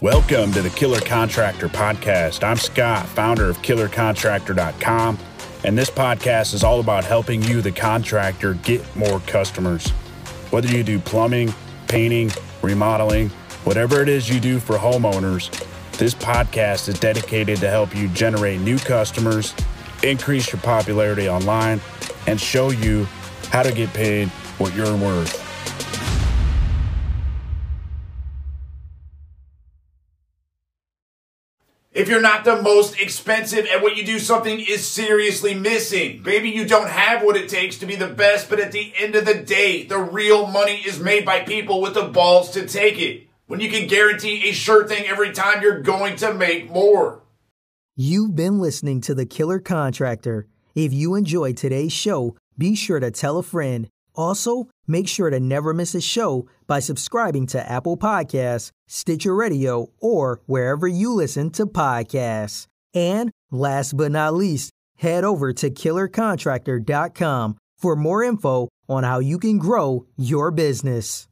Welcome to the Killer Contractor Podcast. I'm Scott, founder of KillerContractor.com, and this podcast is all about helping you, the contractor, get more customers. Whether you do plumbing, painting, remodeling, whatever it is you do for homeowners, this podcast is dedicated to help you generate new customers, increase your popularity online, and show you how to get paid what you're worth. If you're not the most expensive at what you do, something is seriously missing. Maybe you don't have what it takes to be the best, but at the end of the day, the real money is made by people with the balls to take it. When you can guarantee a sure thing every time, you're going to make more. You've been listening to The Killer Contractor. If you enjoyed today's show, be sure to tell a friend. Also, make sure to never miss a show by subscribing to Apple Podcasts, Stitcher Radio, or wherever you listen to podcasts. And last but not least, head over to killercontractor.com for more info on how you can grow your business.